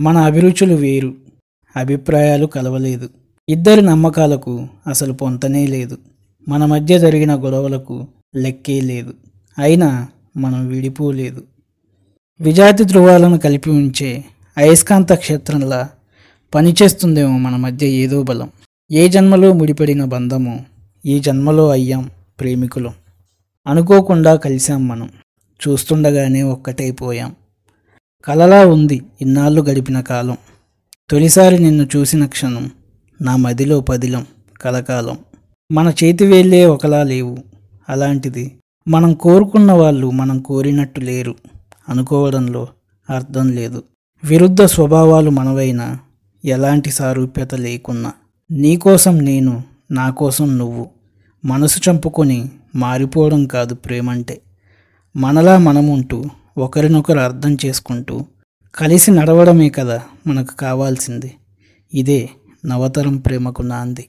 మన అభిరుచులు వేరు. అభిప్రాయాలు కలవలేదు. ఇద్దరి నమ్మకాలకు అసలు పొంతనే లేదు. మన మధ్య జరిగిన గొడవలకు లెక్కే లేదు. అయినా మనం విడిపోలేదు. విజాతి ధృవాలను కలిపి ఉంచే అయస్కాంత క్షేత్రంలా పనిచేస్తుందేమో మన మధ్య ఏదో బలం. ఏ జన్మలో ముడిపడిన బంధము ఈ జన్మలో అయ్యాం ప్రేమికులం. అనుకోకుండా కలిశాం మనం. చూస్తుండగానే ఒక్కటైపోయాం. కలలా ఉంది ఇన్నాళ్ళు గడిపిన కాలం. తొలిసారి నిన్ను చూసిన క్షణం నా మదిలో పదిలం కలకాలం. మన చేతి వేళ్ళే ఒకలా లేవు. అలాంటిది మనం కోరుకున్న వాళ్ళు మనం కోరినట్టు లేరు. అనుకోవడంలో అర్థం లేదు. విరుద్ధ స్వభావాలు మనవైనా ఎలాంటి సారూప్యత లేకున్నా. నీకోసం నేను నా కోసం నువ్వు మనసు చంపుకొని మారిపోవడం కాదు ప్రేమంటే. మనలా మనముంటూ ఒకరినొకరు అర్థం చేసుకుంటూ కలిసి నడవడమే కదా మనకు కావాల్సింది. ఇదే నవతరం ప్రేమకు నాంది.